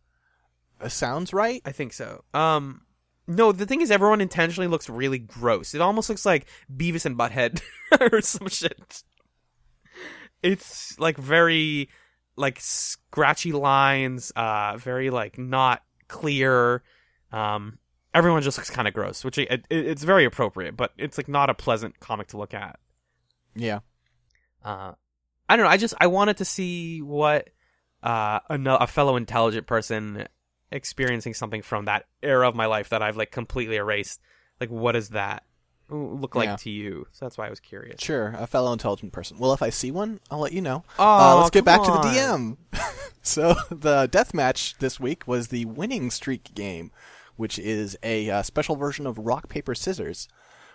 Uh, sounds right. I think so. Um, no, the thing is, everyone intentionally looks really gross. It almost looks like Beavis and Butthead [LAUGHS] or some shit. It's like very like scratchy lines, uh, very like not clear. Um, everyone just looks kind of gross, which it, it, it's very appropriate, but it's like not a pleasant comic to look at. Yeah. Uh, I don't know. I just I wanted to see what uh a, a fellow intelligent person experiencing something from that era of my life that I've like completely erased. Like, what does that look like Yeah. to you? So that's why I was curious. Sure, a fellow intelligent person. Well, if I see one, I'll let you know. Oh, uh, let's get back to the DM. [LAUGHS] so the death match this week was the winning streak game, which is a uh, special version of rock paper scissors,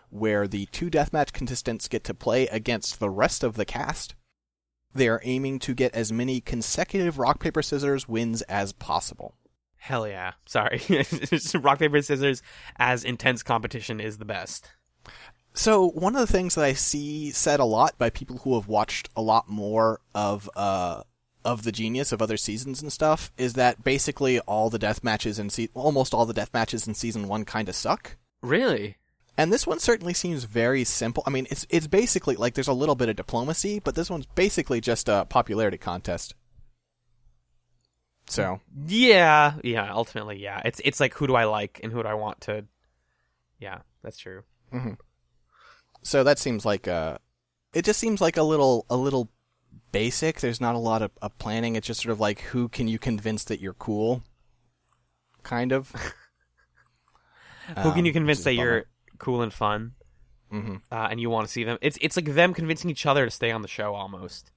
where the two deathmatch contestants get to play against the rest of the cast. They are aiming to get as many consecutive rock paper scissors wins as possible. Hell yeah! Sorry, [LAUGHS] rock paper scissors as intense competition is the best. So one of the things that I see said a lot by people who have watched a lot more of uh of the genius of other seasons and stuff is that basically all the death matches in se- almost all the death matches in season 1 kind of suck. Really? And this one certainly seems very simple. I mean, it's it's basically like there's a little bit of diplomacy, but this one's basically just a popularity contest. So, Yeah, yeah. Ultimately, yeah. It's it's like who do I like and who do I want to? Yeah, that's true. so that seems like uh it just seems like a little a little basic. There's not a lot of, of planning. It's just sort of like who can you convince that you're cool, kind of. [LAUGHS] Who can you Um, convince that you're cool and fun, Mhm. uh, and you want to see them? It's it's like them convincing each other to stay on the show almost.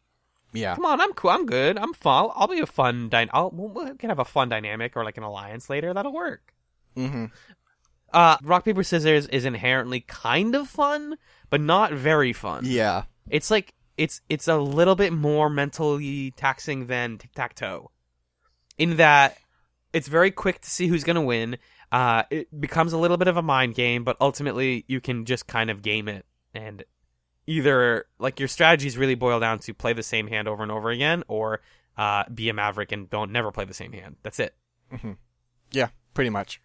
Yeah. Come on, I'm cool. I'm good. I'm fun. I'll be a fun. Dy- I'll we can have a fun dynamic or like an alliance later. That'll work. hmm Uh, rock paper scissors is inherently kind of fun, but not very fun. Yeah. It's like it's it's a little bit more mentally taxing than tic tac toe, in that it's very quick to see who's gonna win. Uh, it becomes a little bit of a mind game, but ultimately you can just kind of game it and either like your strategies really boil down to play the same hand over and over again, or uh, be a maverick and don't never play the same hand. That's it. Yeah. Pretty much.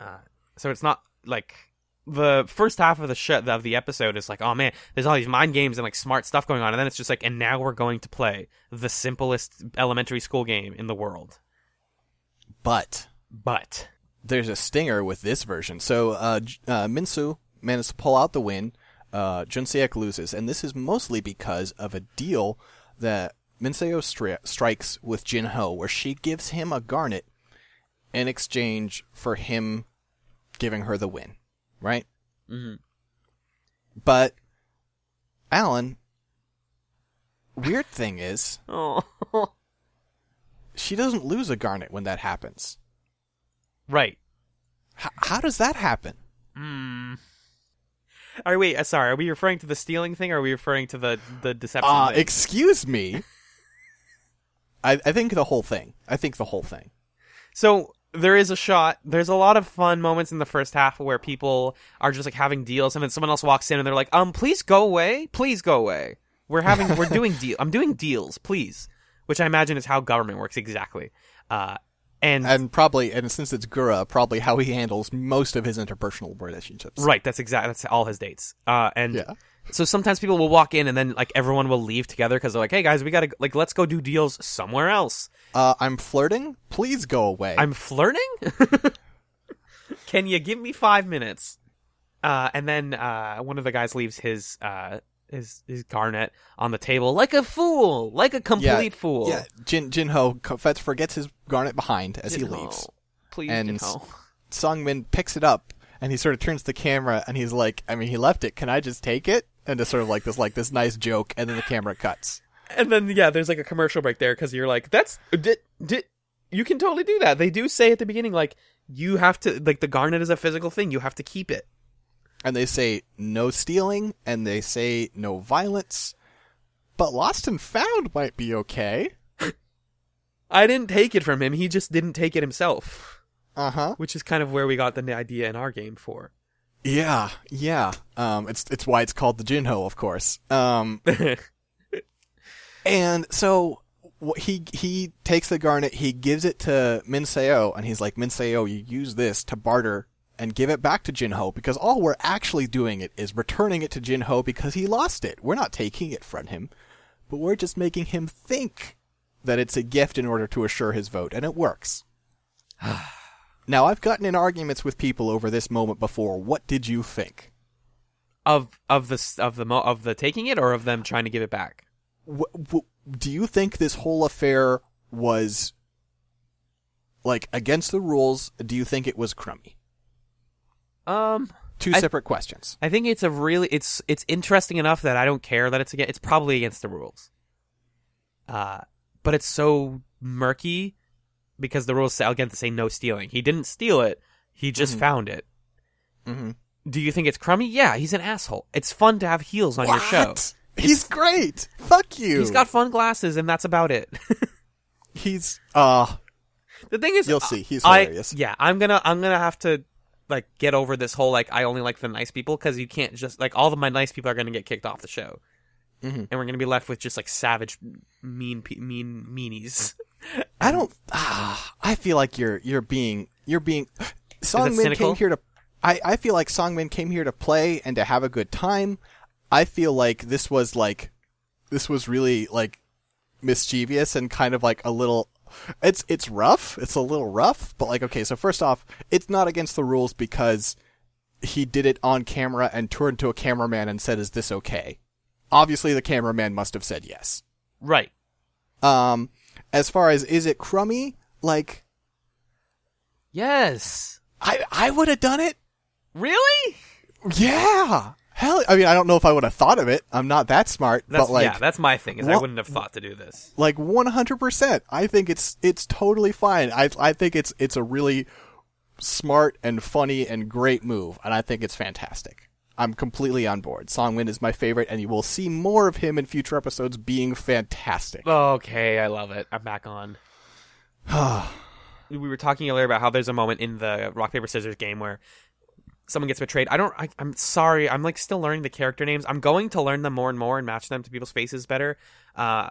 Uh, so it's not like the first half of the sh- of the episode is like, oh man, there's all these mind games and like smart stuff going on, and then it's just like, and now we're going to play the simplest elementary school game in the world. But But there's a stinger with this version. So uh, uh, Minsu managed to pull out the win. Uh, Junseok loses, and this is mostly because of a deal that Minseo stri- strikes with Jin Ho, where she gives him a garnet in exchange for him giving her the win, right? Mm-hmm. But Allen, weird thing is, oh, [LAUGHS] she doesn't lose a garnet when that happens. right. H- how does that happen? Hmm. All right, wait. Uh, sorry, are we referring to the stealing thing, or are we referring to the the deception? Uh, thing? excuse me. [LAUGHS] I, I think the whole thing. I think the whole thing. So there is a shot. There's a lot of fun moments in the first half where people are just like having deals, and then someone else walks in and they're like, "Um, please go away. Please go away. We're having, we're doing [LAUGHS] deal. I'm doing deals, please." Which I imagine is how government works exactly. Uh, and, And probably, and since it's Gura, probably how he handles most of his interpersonal relationships. right, that's exactly that's all his dates. Uh, and Yeah. So sometimes people will walk in and then like everyone will leave together because they're like, "Hey guys, we gotta like let's go do deals somewhere else." Uh, I'm flirting. Please go away. I'm flirting? [LAUGHS] Can you give me five minutes? Uh, and then uh, one of the guys leaves his uh, his his garnet on the table like a fool, like a complete fool. Yeah, Jin Jinho forgets his garnet behind as he Jinho. leaves. Please, And Jinho. Songmin picks it up and he sort of turns the camera and he's like, "I mean, he left it. Can I just take it?" And just sort of like this, like this nice joke, and then the camera cuts. And then yeah, there's like a commercial break there because you're like, that's did did you can totally do that. They do say at the beginning like you have to like the garnet is a physical thing. You have to keep it. and they say no stealing and they say no violence but lost and found might be okay [LAUGHS] I didn't take it from him. He just didn't take it himself, uh-huh which is kind of where we got the idea in our game for. Yeah yeah. Um it's it's why it's called the jinho of course. Um [LAUGHS] and so he he takes the garnet he gives it to minseo and he's like minseo you use this to barter and give it back to jinho because all we're actually doing it is returning it to jinho because he lost it. We're not taking it from him but we're just making him think that it's a gift in order to assure his vote, and it works. [SIGHS] [SIGHS] now, I've gotten in arguments with people over this moment before. What did you think? of of the of the of the taking it or of them trying to give it back. W- w- do you think this whole affair was like against the rules? Do you think it was crummy? Um, Two I- separate questions. I think it's a really it's it's interesting enough that I don't care that it's against. It's probably against the rules. Uh, but it's so murky because the rules say again to say no stealing. He didn't steal it. He just Mhm. found it. Mm-hmm. Do you think it's crummy? Yeah, he's an asshole. It's fun to have heels on your show. He's great. Fuck you. He's got fun glasses, and that's about it. [LAUGHS] He's uh the thing is, You'll see. He's I- hilarious. yeah, I'm gonna I'm gonna have to like get over this whole like I only like the nice people because you can't just like all of my nice people are gonna get kicked off the show, Mhm. and we're gonna be left with just like savage, mean mean meanies. [LAUGHS] I don't. Ah, I feel like you're you're being you're being. [GASPS] Songmin came here to. I I feel like Songmin came here to play and to have a good time. I feel like this was like, this was really like mischievous and kind of like a little. It's it's rough. It's a little rough, but like okay. So first off, it's not against the rules because he did it on camera and turned to a cameraman and said, "Is this okay?" Obviously the cameraman must have said yes. Right. Um, as far as is it crummy? Like, Yes. I I would have done it. Really? Yeah. Hell, I mean, I don't know if I would have thought of it. I'm not that smart, That's but like, yeah, that's my thing. Is I wouldn't have thought to do this. like 100%. I think it's it's totally fine. I I think it's it's a really smart and funny and great move, and I think it's fantastic. I'm completely on board. Songmin is my favorite, and you will see more of him in future episodes being fantastic. Okay, I love it. I'm back on. [SIGHS] we were talking earlier about how there's a moment in the rock paper scissors game where someone gets betrayed. I don't. I, I'm sorry. I'm like still learning the character names. I'm going to learn them more and more and match them to people's faces better. Uh,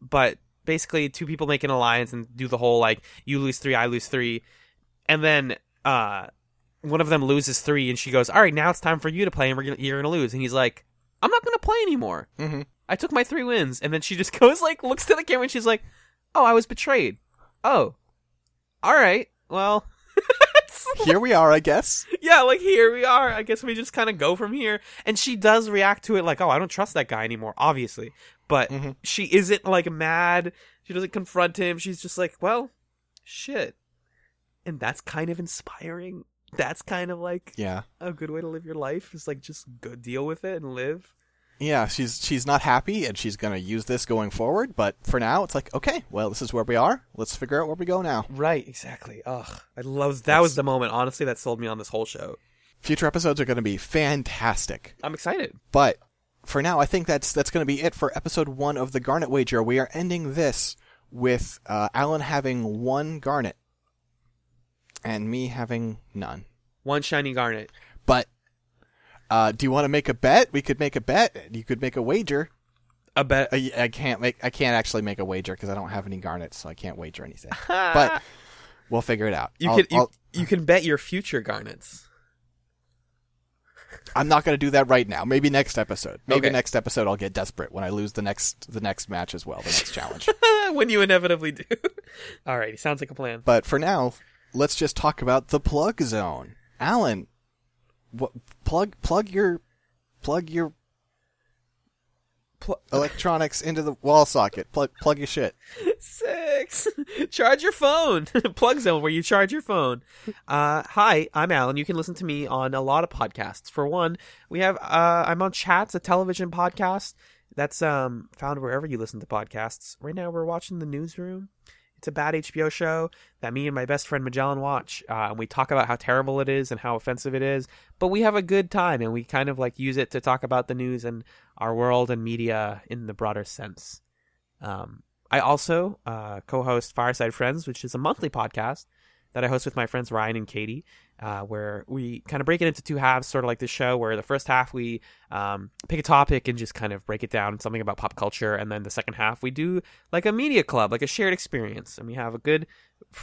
but basically, two people make an alliance and do the whole like you lose three, I lose three, and then uh, one of them loses three, and she goes, "All right, now it's time for you to play, and we're gonna, you're gonna lose." And he's like, "I'm not gonna play anymore. hmm I took my three wins." And then she just [LAUGHS] goes like, looks to the camera, and she's like, "Oh, I was betrayed. Oh, all right. Well." [LAUGHS] Here we are, I guess. yeah, like here we are. I guess we just kind of go from here. And she does react to it like, oh, I don't trust that guy anymore, obviously. But Mhm. she isn't like mad. She doesn't confront him. She's just like, well, shit. And that's kind of inspiring. That's kind of like Yeah. a good way to live your life. Is like just go deal with it and live. Yeah, she's she's not happy and she's going to use this going forward, but for now it's like, okay, well, this is where we are. Let's figure out where we go now. Right, exactly. Ugh, I love that was the moment. Honestly, that sold me on this whole show. Future episodes are going to be fantastic. I'm excited. But for now, I think that's that's going to be it for episode one of the Garnet Wager. We are ending this with uh, Allen having one Garnet and me having none. One shiny garnet. But uh, do you want to make a bet? We could make a bet. You could make a wager. A bet. I, I can't make. I can't actually make a wager because I don't have any garnets, so I can't wager anything. [LAUGHS] but we'll figure it out. You I'll- can you, I'll- you can bet your future garnets. I'm not going to do that right now. Maybe next episode. Maybe Okay. next episode I'll get desperate when I lose the next the next match as well, the next challenge. [LAUGHS] when you inevitably do. [LAUGHS] Alrighty, sounds like a plan. But for now, let's just talk about the plug zone. Allen, what plug plug your plug your Pl- electronics into the wall socket. Plug plug your shit. Six. [LAUGHS] charge your phone. [LAUGHS] Plug zone where you charge your phone. Uh, hi, I'm Allen. You can listen to me on a lot of podcasts. For one, we have uh, I'm on Chats, a television podcast that's um found wherever you listen to podcasts. Right now, we're watching The Newsroom. It's a bad HBO show that me and my best friend Magellan watch. Uh, and we talk about how terrible it is and how offensive it is, but we have a good time and we kind of like use it to talk about the news and our world and media in the broader sense. Um, I also uh, co-host Fireside Friends, which is a monthly podcast that I host with my friends Ryan and Katie, uh, where we kind of break it into two halves, sort of like this show, where the first half we um, pick a topic and just kind of break it down, something about pop culture, and then the second half we do like a media club, like a shared experience, and we have a good,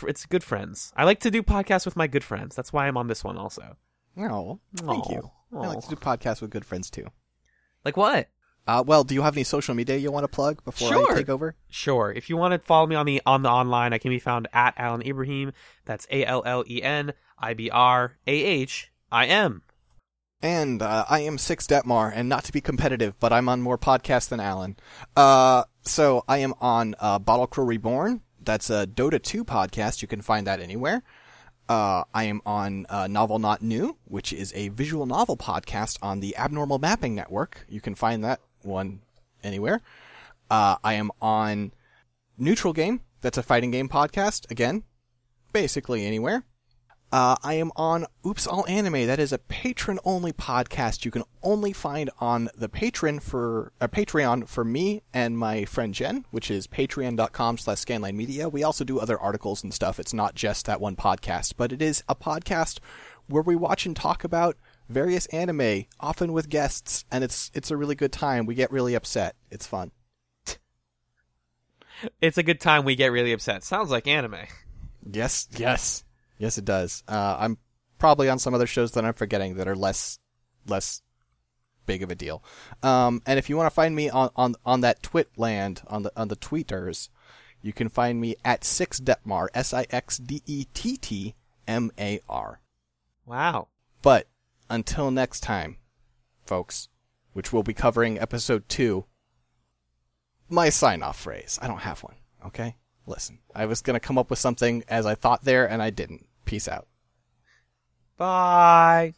it's good friends. I like to do podcasts with my good friends. That's why I'm on this one also. Oh, thank you. Aw. I like to do podcasts with good friends too. Like what? Uh, well, do you have any social media you want to plug before Sure. I take over? Sure. If you want to follow me on the on the online, I can be found at Allen Ibrahim. That's A L L E N I B R A H I M. And uh, I am Six Dettmar, and not to be competitive, but I'm on more podcasts than Allen. Uh, so I am on uh, Bottle Crow Reborn. That's a Dota 2 podcast. You can find that anywhere. Uh, I am on uh, Novel Not New, which is a visual novel podcast on the Abnormal Mapping Network. You can find that one anywhere. Uh, I am on Neutral Game. That's a fighting game podcast. Again, basically anywhere. Uh, I am on Oops All Anime. That is a patron-only podcast you can only find on the Patreon for uh, Patreon for me and my friend Jen, which is patreon.com slash scanline media. We also do other articles and stuff. It's not just that one podcast, but it is a podcast where we watch and talk about various anime, often with guests, and it's it's a really good time. We get really upset. It's fun. It's a good time we get really upset. Sounds like anime. Yes, yes, yes, it does. Uh, I'm probably on some other shows that I'm forgetting that are less, less big of a deal. Um, and if you want to find me on, on, on that twit land, on the, on the tweeters, you can find me at six dettmar, S-I-X-D-E-T-T-M-A-R. Wow. But until next time, folks, which we'll be covering episode two, my sign off phrase. I don't have one, okay? Listen, I was going to come up with something as I thought there, and I didn't. Peace out. Bye.